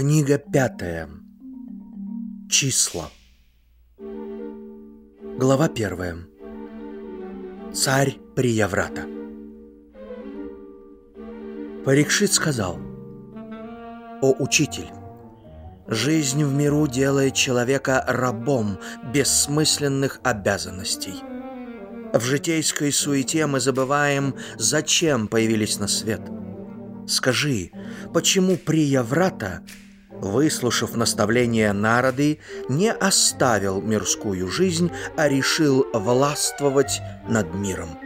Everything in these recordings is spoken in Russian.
Книга пятая. Числа. Глава первая. Царь Прияврата. Парикшит сказал, «О, учитель, жизнь в миру делает человека рабом бессмысленных обязанностей. В житейской суете мы забываем, зачем появились на свет. Скажи, почему Прияврата, выслушав наставления народы, не оставил мирскую жизнь, а решил властвовать над миром?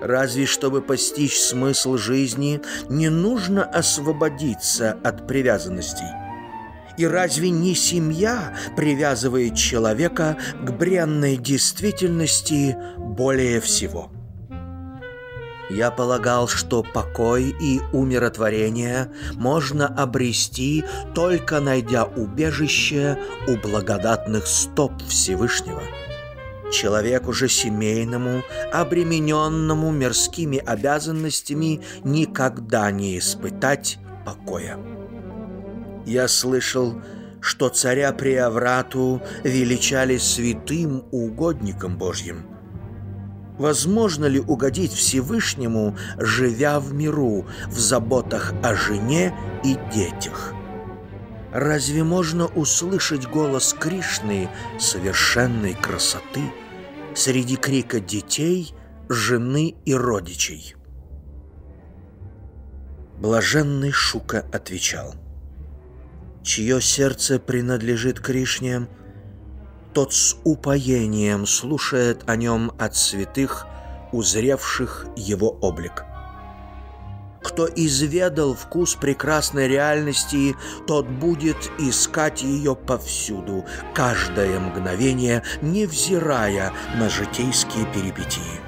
Разве чтобы постичь смысл жизни, не нужно освободиться от привязанностей? И разве не семья привязывает человека к бренной действительности более всего? Я полагал, что покой и умиротворение можно обрести, только найдя убежище у благодатных стоп Всевышнего. Человеку же семейному, обремененному мирскими обязанностями, никогда не испытать покоя. Я слышал, что царя Преаврату величали святым угодником Божьим. Возможно ли угодить Всевышнему, живя в миру, в заботах о жене и детях? Разве можно услышать голос Кришны совершенной красоты среди крика детей, жены и родичей? Блаженный Шука отвечал – чье сердце принадлежит Кришне, тот с упоением слушает о нем от святых, узревших его облик. Кто изведал вкус прекрасной реальности, тот будет искать ее повсюду, каждое мгновение, невзирая на житейские перипетии.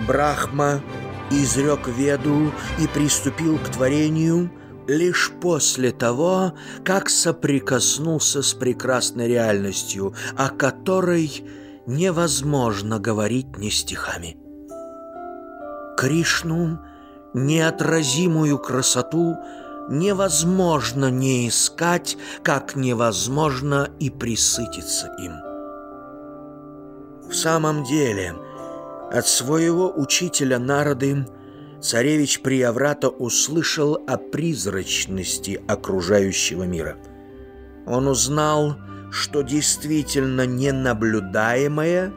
Брахма изрек Веду и приступил к творению – лишь после того, как соприкоснулся с прекрасной реальностью, о которой невозможно говорить ни стихами. Кришну, неотразимую красоту, невозможно не искать, как невозможно и присытиться им. В самом деле, от своего учителя Нарды – царевич Приаврата услышал о призрачности окружающего мира. Он узнал, что действительно не наблюдаемое,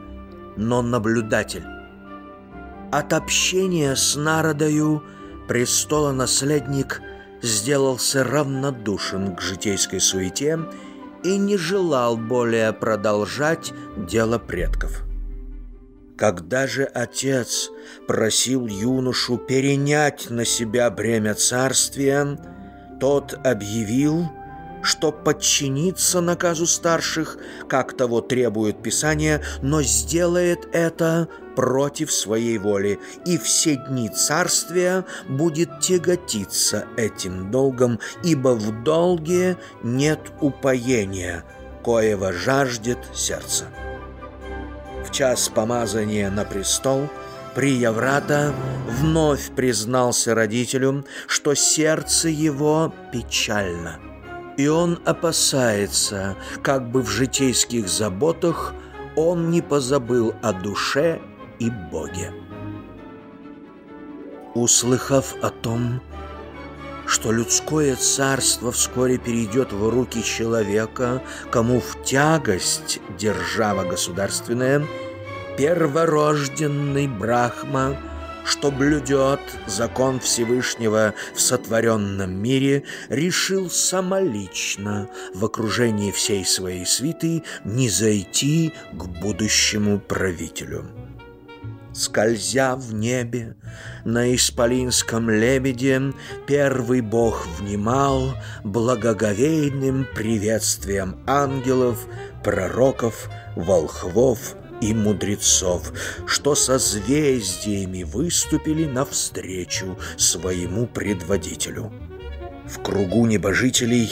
но наблюдатель. От общения с народою престола-наследник сделался равнодушен к житейской суете и не желал более продолжать дело предков. Когда же отец просил юношу перенять на себя бремя царствия, тот объявил, что подчинится наказу старших, как того требует Писание, но сделает это против своей воли, и все дни царствия будет тяготиться этим долгом, ибо в долге нет упоения, коего жаждет сердце в час помазания на престол, Прияврата вновь признался родителю, что сердце его печально, и он опасается, как бы в житейских заботах он не позабыл о душе и Боге. Услыхав о том, что людское царство вскоре перейдет в руки человека, кому в тягость держава государственная, перворожденный Брахма, что блюдет закон Всевышнего в сотворенном мире, решил самолично в окружении всей своей свиты не зайти к будущему правителю скользя в небе, на исполинском лебеде первый бог внимал благоговейным приветствием ангелов, пророков, волхвов и мудрецов, что созвездиями выступили навстречу своему предводителю. В кругу небожителей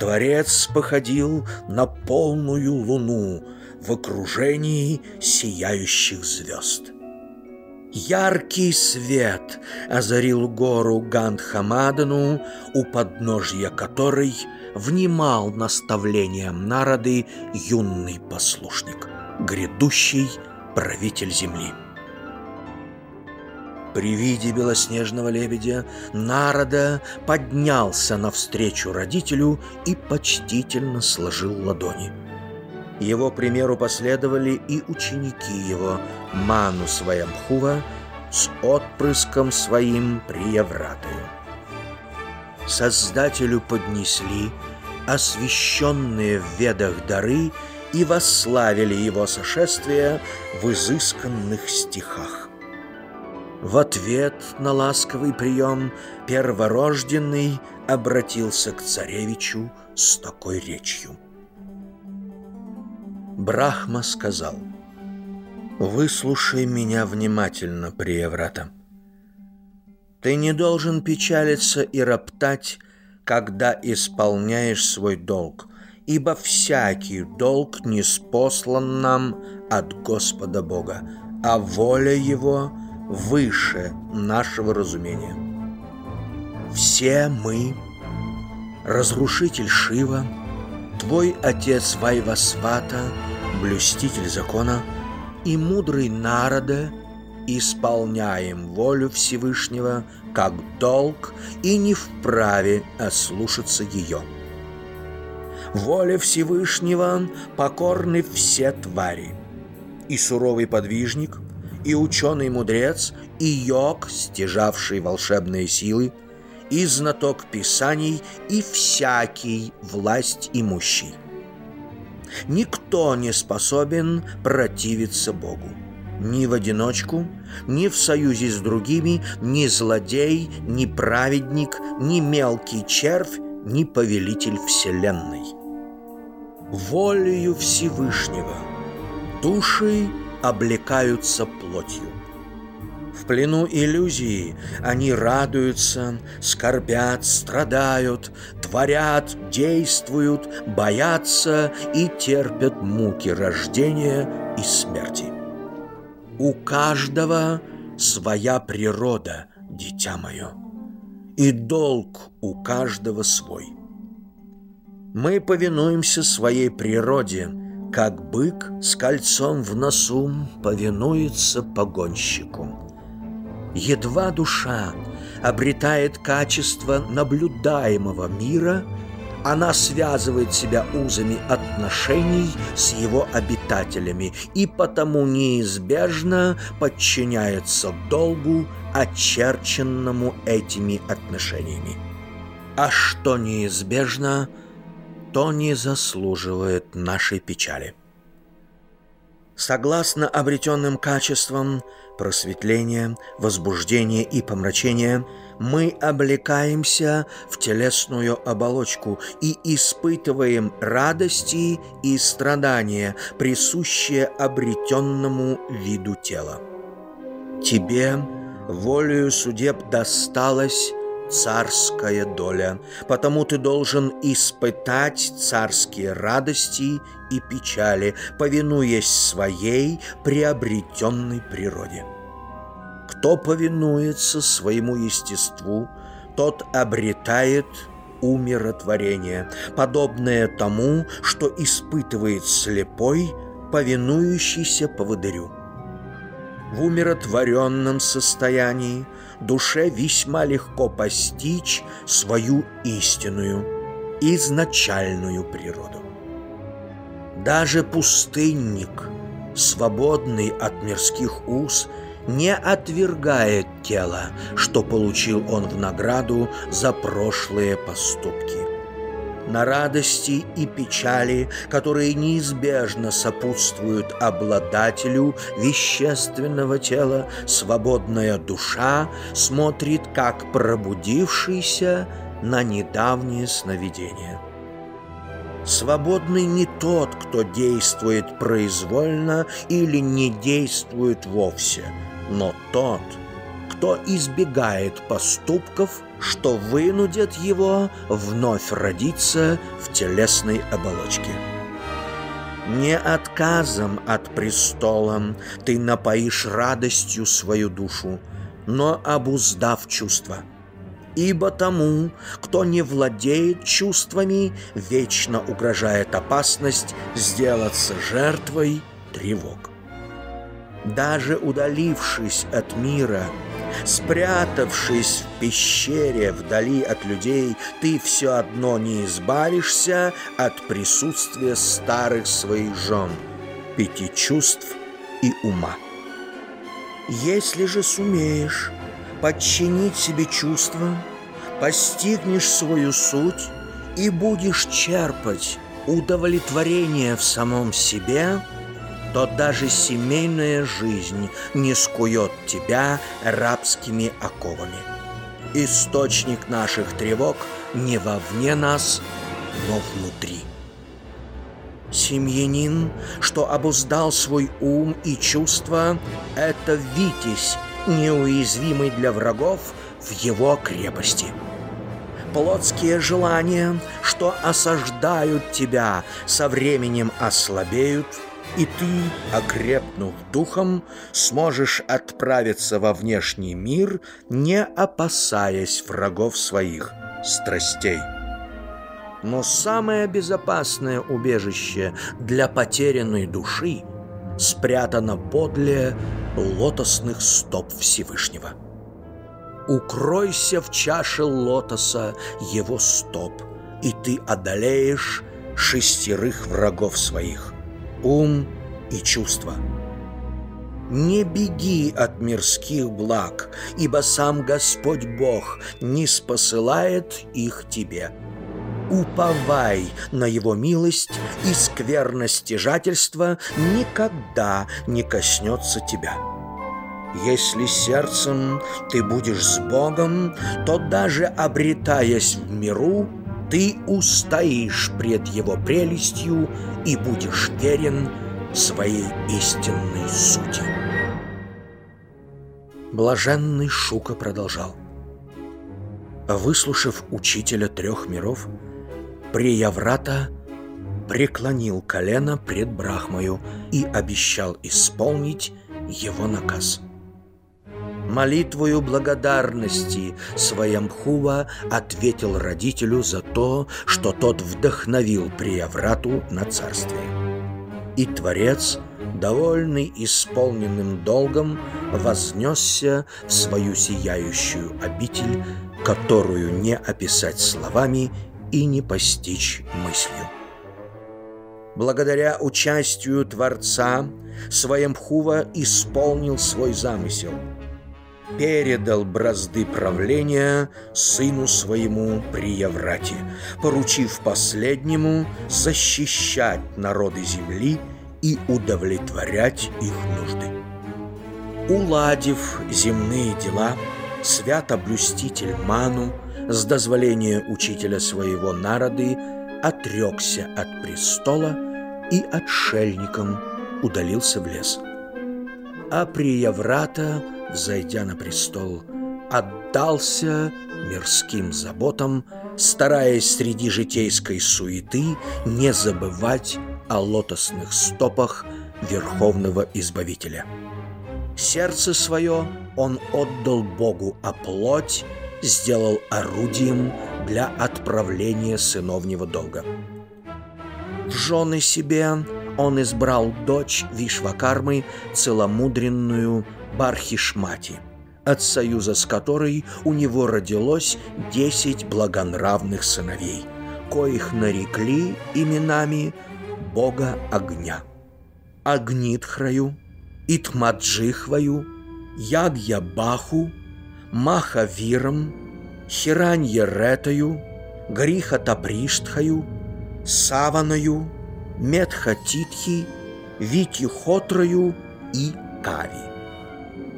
Творец походил на полную луну в окружении сияющих звезд. Яркий свет озарил гору Гандхамадану, у подножья которой внимал наставлениям народы юный послушник, грядущий правитель земли. При виде белоснежного лебедя Народа поднялся навстречу родителю и почтительно сложил ладони. Его примеру последовали и ученики его, Ману Сваямхува, с отпрыском своим Приявратою. Создателю поднесли освященные в ведах дары и восславили его сошествие в изысканных стихах. В ответ на ласковый прием перворожденный обратился к царевичу с такой речью. Брахма сказал, «Выслушай меня внимательно, Приеврата. Ты не должен печалиться и роптать, когда исполняешь свой долг, ибо всякий долг не спослан нам от Господа Бога, а воля Его — выше нашего разумения. Все мы, разрушитель Шива, твой отец Вайвасвата, блюститель закона и мудрый народа, исполняем волю Всевышнего как долг и не вправе ослушаться ее. Воле Всевышнего покорны все твари, и суровый подвижник – и ученый-мудрец, и йог, стяжавший волшебные силы, и знаток писаний, и всякий власть имущий. Никто не способен противиться Богу. Ни в одиночку, ни в союзе с другими, ни злодей, ни праведник, ни мелкий червь, ни повелитель вселенной. Волею Всевышнего души облекаются плотью. В плену иллюзии они радуются, скорбят, страдают, творят, действуют, боятся и терпят муки рождения и смерти. У каждого своя природа, дитя мое, и долг у каждого свой. Мы повинуемся своей природе – как бык с кольцом в носу повинуется погонщику. Едва душа обретает качество наблюдаемого мира, она связывает себя узами отношений с его обитателями и потому неизбежно подчиняется долгу, очерченному этими отношениями. А что неизбежно – то не заслуживает нашей печали. Согласно обретенным качествам просветления, возбуждения и помрачения, мы облекаемся в телесную оболочку и испытываем радости и страдания, присущие обретенному виду тела. Тебе волею судеб досталось царская доля, потому ты должен испытать царские радости и печали, повинуясь своей приобретенной природе. Кто повинуется своему естеству, тот обретает умиротворение, подобное тому, что испытывает слепой, повинующийся поводырю. В умиротворенном состоянии душе весьма легко постичь свою истинную, изначальную природу. Даже пустынник, свободный от мирских уз, не отвергает тело, что получил он в награду за прошлые поступки на радости и печали, которые неизбежно сопутствуют обладателю вещественного тела, свободная душа смотрит как пробудившийся на недавнее сновидение. Свободный не тот, кто действует произвольно или не действует вовсе, но тот, кто избегает поступков, что вынудят его вновь родиться в телесной оболочке. Не отказом от престола ты напоишь радостью свою душу, но обуздав чувства. Ибо тому, кто не владеет чувствами, вечно угрожает опасность сделаться жертвой тревог. Даже удалившись от мира, спрятавшись в пещере вдали от людей, ты все одно не избавишься от присутствия старых своих жен, пяти чувств и ума. Если же сумеешь подчинить себе чувства, постигнешь свою суть и будешь черпать удовлетворение в самом себе – то даже семейная жизнь не скует тебя рабскими оковами. Источник наших тревог не вовне нас, но внутри. Семьянин, что обуздал свой ум и чувства, это Витязь, неуязвимый для врагов в его крепости. Плотские желания, что осаждают тебя, со временем ослабеют – и ты, окрепнув духом, сможешь отправиться во внешний мир, не опасаясь врагов своих страстей. Но самое безопасное убежище для потерянной души спрятано подле лотосных стоп Всевышнего. Укройся в чаше лотоса его стоп, и ты одолеешь шестерых врагов своих ум и чувства. Не беги от мирских благ, ибо сам Господь Бог не спосылает их тебе. Уповай на Его милость, и скверность стяжательства никогда не коснется тебя. Если сердцем ты будешь с Богом, то даже обретаясь в миру, ты устоишь пред его прелестью и будешь верен своей истинной сути. Блаженный Шука продолжал. Выслушав учителя трех миров, Прияврата преклонил колено пред Брахмою и обещал исполнить его наказ – Молитвою благодарности Своямхува ответил родителю за то, что тот вдохновил Прияврату на царствие. И Творец, довольный исполненным долгом, вознесся в свою сияющую обитель, которую не описать словами и не постичь мыслью. Благодаря участию Творца Своемхува исполнил свой замысел – передал бразды правления сыну своему при Еврате, поручив последнему защищать народы земли и удовлетворять их нужды. Уладив земные дела, свято-блюститель Ману с дозволения учителя своего народы отрекся от престола и отшельником удалился в лес. А при Еврата – взойдя на престол, отдался мирским заботам, стараясь среди житейской суеты не забывать о лотосных стопах Верховного Избавителя. Сердце свое он отдал Богу, а плоть сделал орудием для отправления сыновнего долга. В жены себе он избрал дочь Вишвакармы, целомудренную Бархишмати, от союза с которой у него родилось десять благонравных сыновей, коих нарекли именами бога огня. Агнитхраю, Итмаджихваю, Ягья-Баху, Махавиром, Хираньеретаю, Грихатаприштхаю, Саваною, Медхатитхи, Витихотрою и Кави.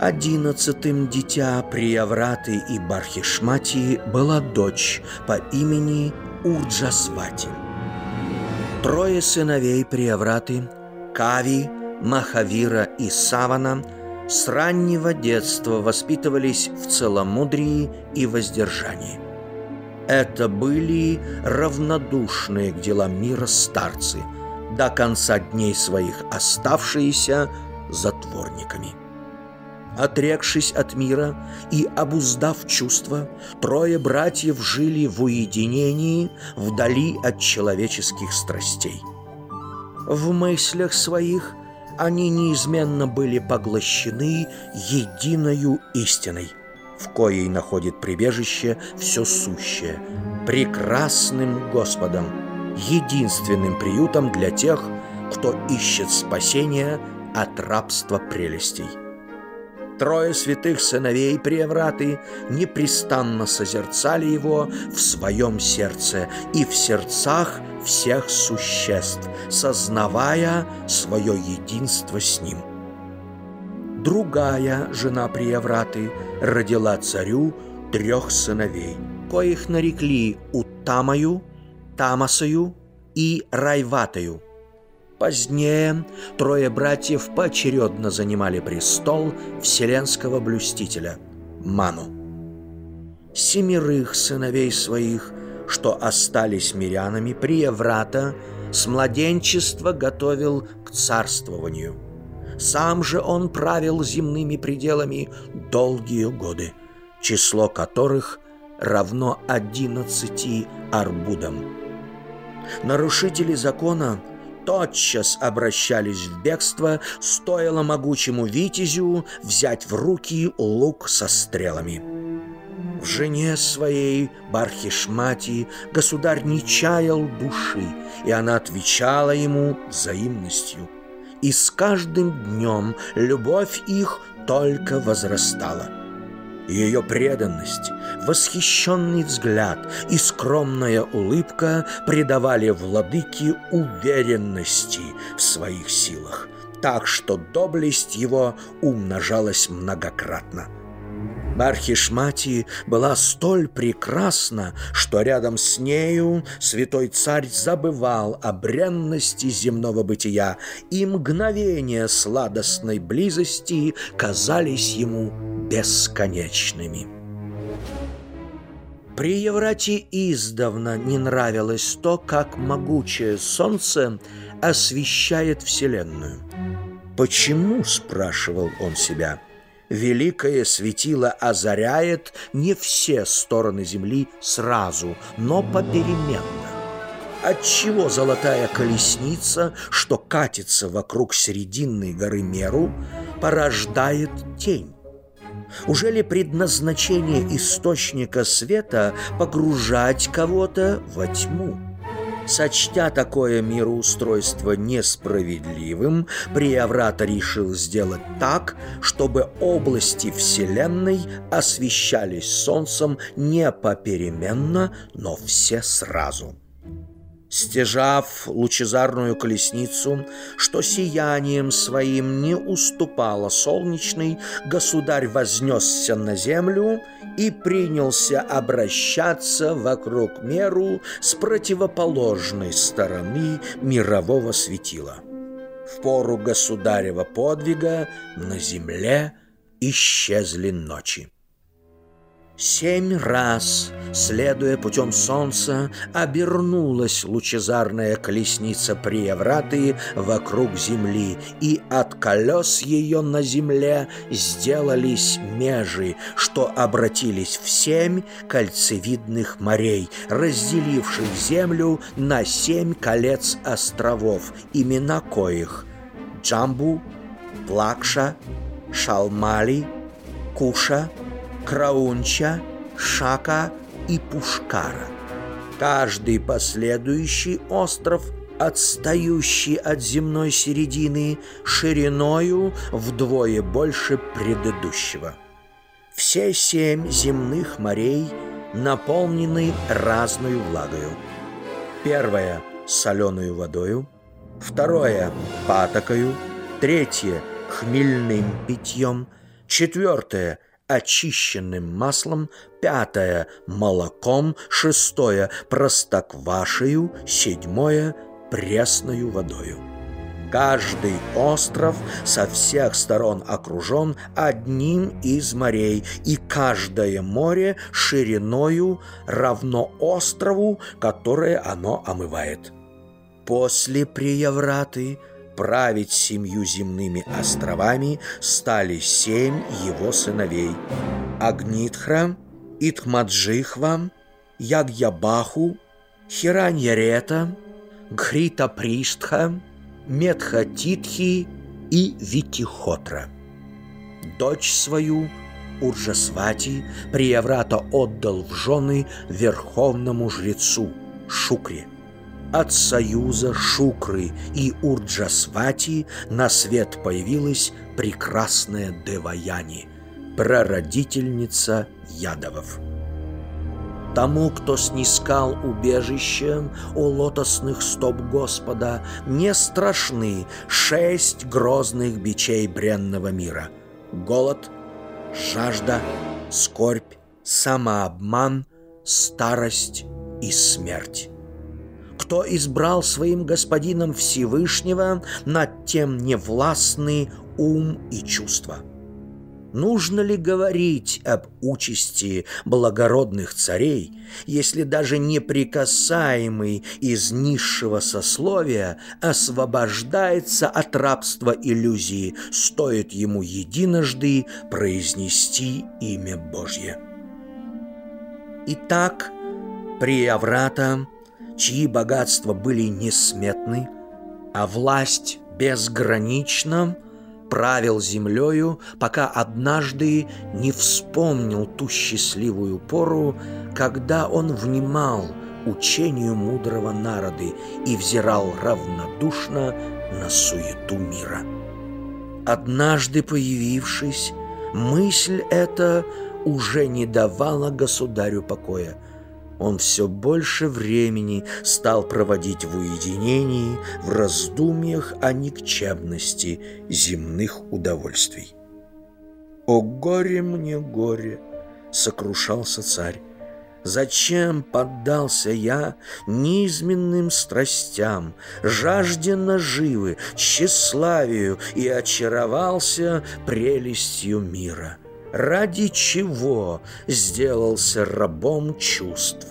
Одиннадцатым дитя Приявраты и Бархишмати была дочь по имени Урджасвати. Трое сыновей Приявраты – Кави, Махавира и Савана – с раннего детства воспитывались в целомудрии и воздержании. Это были равнодушные к делам мира старцы – до конца дней своих оставшиеся затворниками. Отрекшись от мира и обуздав чувства, трое братьев жили в уединении вдали от человеческих страстей. В мыслях своих они неизменно были поглощены единою истиной, в коей находит прибежище все сущее, прекрасным Господом, единственным приютом для тех, кто ищет спасения от рабства прелестей. Трое святых сыновей Преевраты непрестанно созерцали его в своем сердце и в сердцах всех существ, сознавая свое единство с ним. Другая жена Преевраты родила царю трех сыновей, коих нарекли Утамою, Тамасою и Райватою – Позднее трое братьев поочередно занимали престол вселенского блюстителя – Ману. Семерых сыновей своих, что остались мирянами, Приеврата с младенчества готовил к царствованию. Сам же он правил земными пределами долгие годы, число которых равно одиннадцати арбудам. Нарушители закона – тотчас обращались в бегство, стоило могучему витязю взять в руки лук со стрелами. В жене своей, Бархишмати, государь не чаял души, и она отвечала ему взаимностью. И с каждым днем любовь их только возрастала – ее преданность, восхищенный взгляд и скромная улыбка придавали владыке уверенности в своих силах, так что доблесть его умножалась многократно. Бархишмати была столь прекрасна, что рядом с нею святой царь забывал о бренности земного бытия, и мгновения сладостной близости казались ему бесконечными. При Еврате издавна не нравилось то, как могучее солнце освещает Вселенную. «Почему?» – спрашивал он себя – великое светило озаряет не все стороны Земли сразу, но попеременно. Отчего золотая колесница, что катится вокруг серединной горы Меру, порождает тень? Уже ли предназначение источника света погружать кого-то во тьму? Сочтя такое мироустройство несправедливым, Приаврата решил сделать так, чтобы области Вселенной освещались Солнцем не попеременно, но все сразу стяжав лучезарную колесницу, что сиянием своим не уступала солнечной, государь вознесся на землю и принялся обращаться вокруг меру с противоположной стороны мирового светила. В пору государева подвига на земле исчезли ночи. Семь раз, следуя путем солнца, обернулась лучезарная колесница Приевраты вокруг земли, и от колес ее на земле сделались межи, что обратились в семь кольцевидных морей, разделивших землю на семь колец островов, имена коих – Джамбу, Плакша, Шалмали, Куша – Краунча, Шака и Пушкара. Каждый последующий остров, отстающий от земной середины, шириною вдвое больше предыдущего. Все семь земных морей наполнены разной влагою. Первое – соленую водою, второе – патокою, третье – хмельным питьем, четвертое – очищенным маслом, пятое – молоком, шестое – простоквашею, седьмое – пресною водою. Каждый остров со всех сторон окружен одним из морей, и каждое море шириною равно острову, которое оно омывает. После Приявраты править семью земными островами стали семь его сыновей – Агнитхра, Итхмаджихва, Ягьябаху, Хираньярета, Гхрита-Приштха, Медхатитхи и Витихотра. Дочь свою Уржасвати Прияврата отдал в жены верховному жрецу Шукре. От союза Шукры и Урджасвати на свет появилась прекрасная Деваяни, прародительница Ядовов. Тому, кто снискал убежище у лотосных стоп Господа, не страшны шесть грозных бичей бренного мира. Голод, жажда, скорбь, самообман, старость и смерть. Кто избрал своим господином Всевышнего, над тем невластны ум и чувства – Нужно ли говорить об участи благородных царей, если даже неприкасаемый из низшего сословия освобождается от рабства иллюзии, стоит ему единожды произнести имя Божье? Итак, при Аврата, чьи богатства были несметны, а власть безгранична – правил землею, пока однажды не вспомнил ту счастливую пору, когда он внимал учению мудрого народа и взирал равнодушно на суету мира. Однажды появившись, мысль эта уже не давала государю покоя – он все больше времени стал проводить в уединении, в раздумьях о никчемности земных удовольствий. «О горе мне горе!» — сокрушался царь. Зачем поддался я низменным страстям, жажде наживы, тщеславию и очаровался прелестью мира? Ради чего сделался рабом чувств.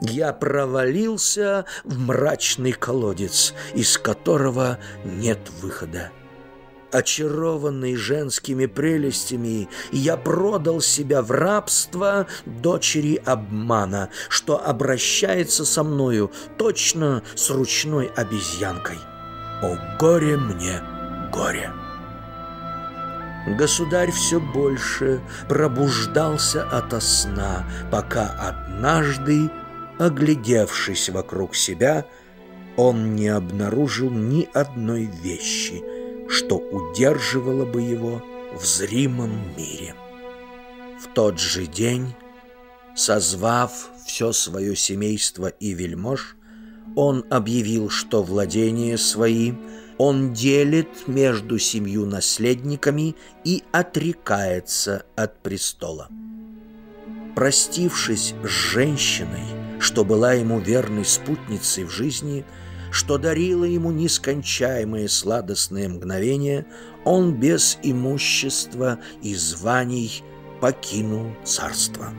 Я провалился в мрачный колодец, из которого нет выхода. Очарованный женскими прелестями, я продал себя в рабство дочери обмана, что обращается со мною точно с ручной обезьянкой. О горе мне, горе! Государь все больше пробуждался ото сна, пока однажды, оглядевшись вокруг себя, он не обнаружил ни одной вещи, что удерживало бы его в зримом мире. В тот же день, созвав все свое семейство и вельмож, он объявил, что владения свои – он делит между семью наследниками и отрекается от престола. Простившись с женщиной, что была ему верной спутницей в жизни, что дарила ему нескончаемые сладостные мгновения, он без имущества и званий покинул царство.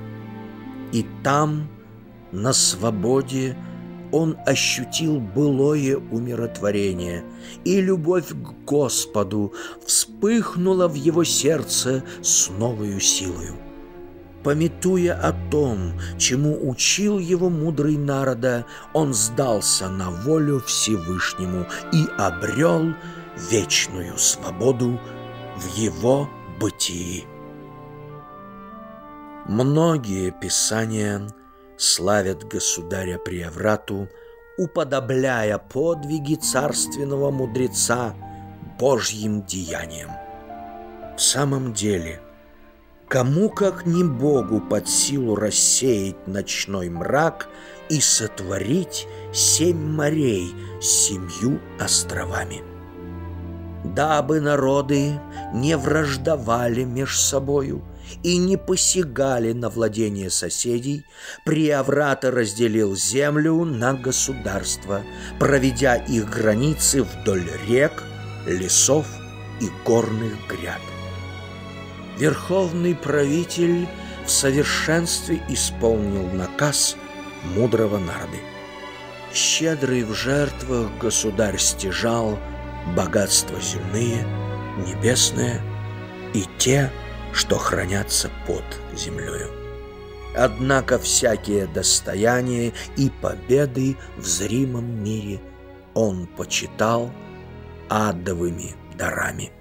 И там, на свободе, он ощутил былое умиротворение, и любовь к Господу вспыхнула в его сердце с новою силою. Пометуя о том, чему учил его мудрый народа, он сдался на волю Всевышнему и обрел вечную свободу в его бытии. Многие писания – славят государя Приеврату, уподобляя подвиги царственного мудреца Божьим деянием. В самом деле, кому как не Богу под силу рассеять ночной мрак и сотворить семь морей с семью островами? Дабы народы не враждовали меж собою – и не посягали на владение соседей, Приаврата разделил землю на государства, проведя их границы вдоль рек, лесов и горных гряд. Верховный правитель в совершенстве исполнил наказ мудрого народа. Щедрый в жертвах государь стяжал Богатства земные, небесные И те, что хранятся под землею. Однако всякие достояния и победы в зримом мире Он почитал адовыми дарами.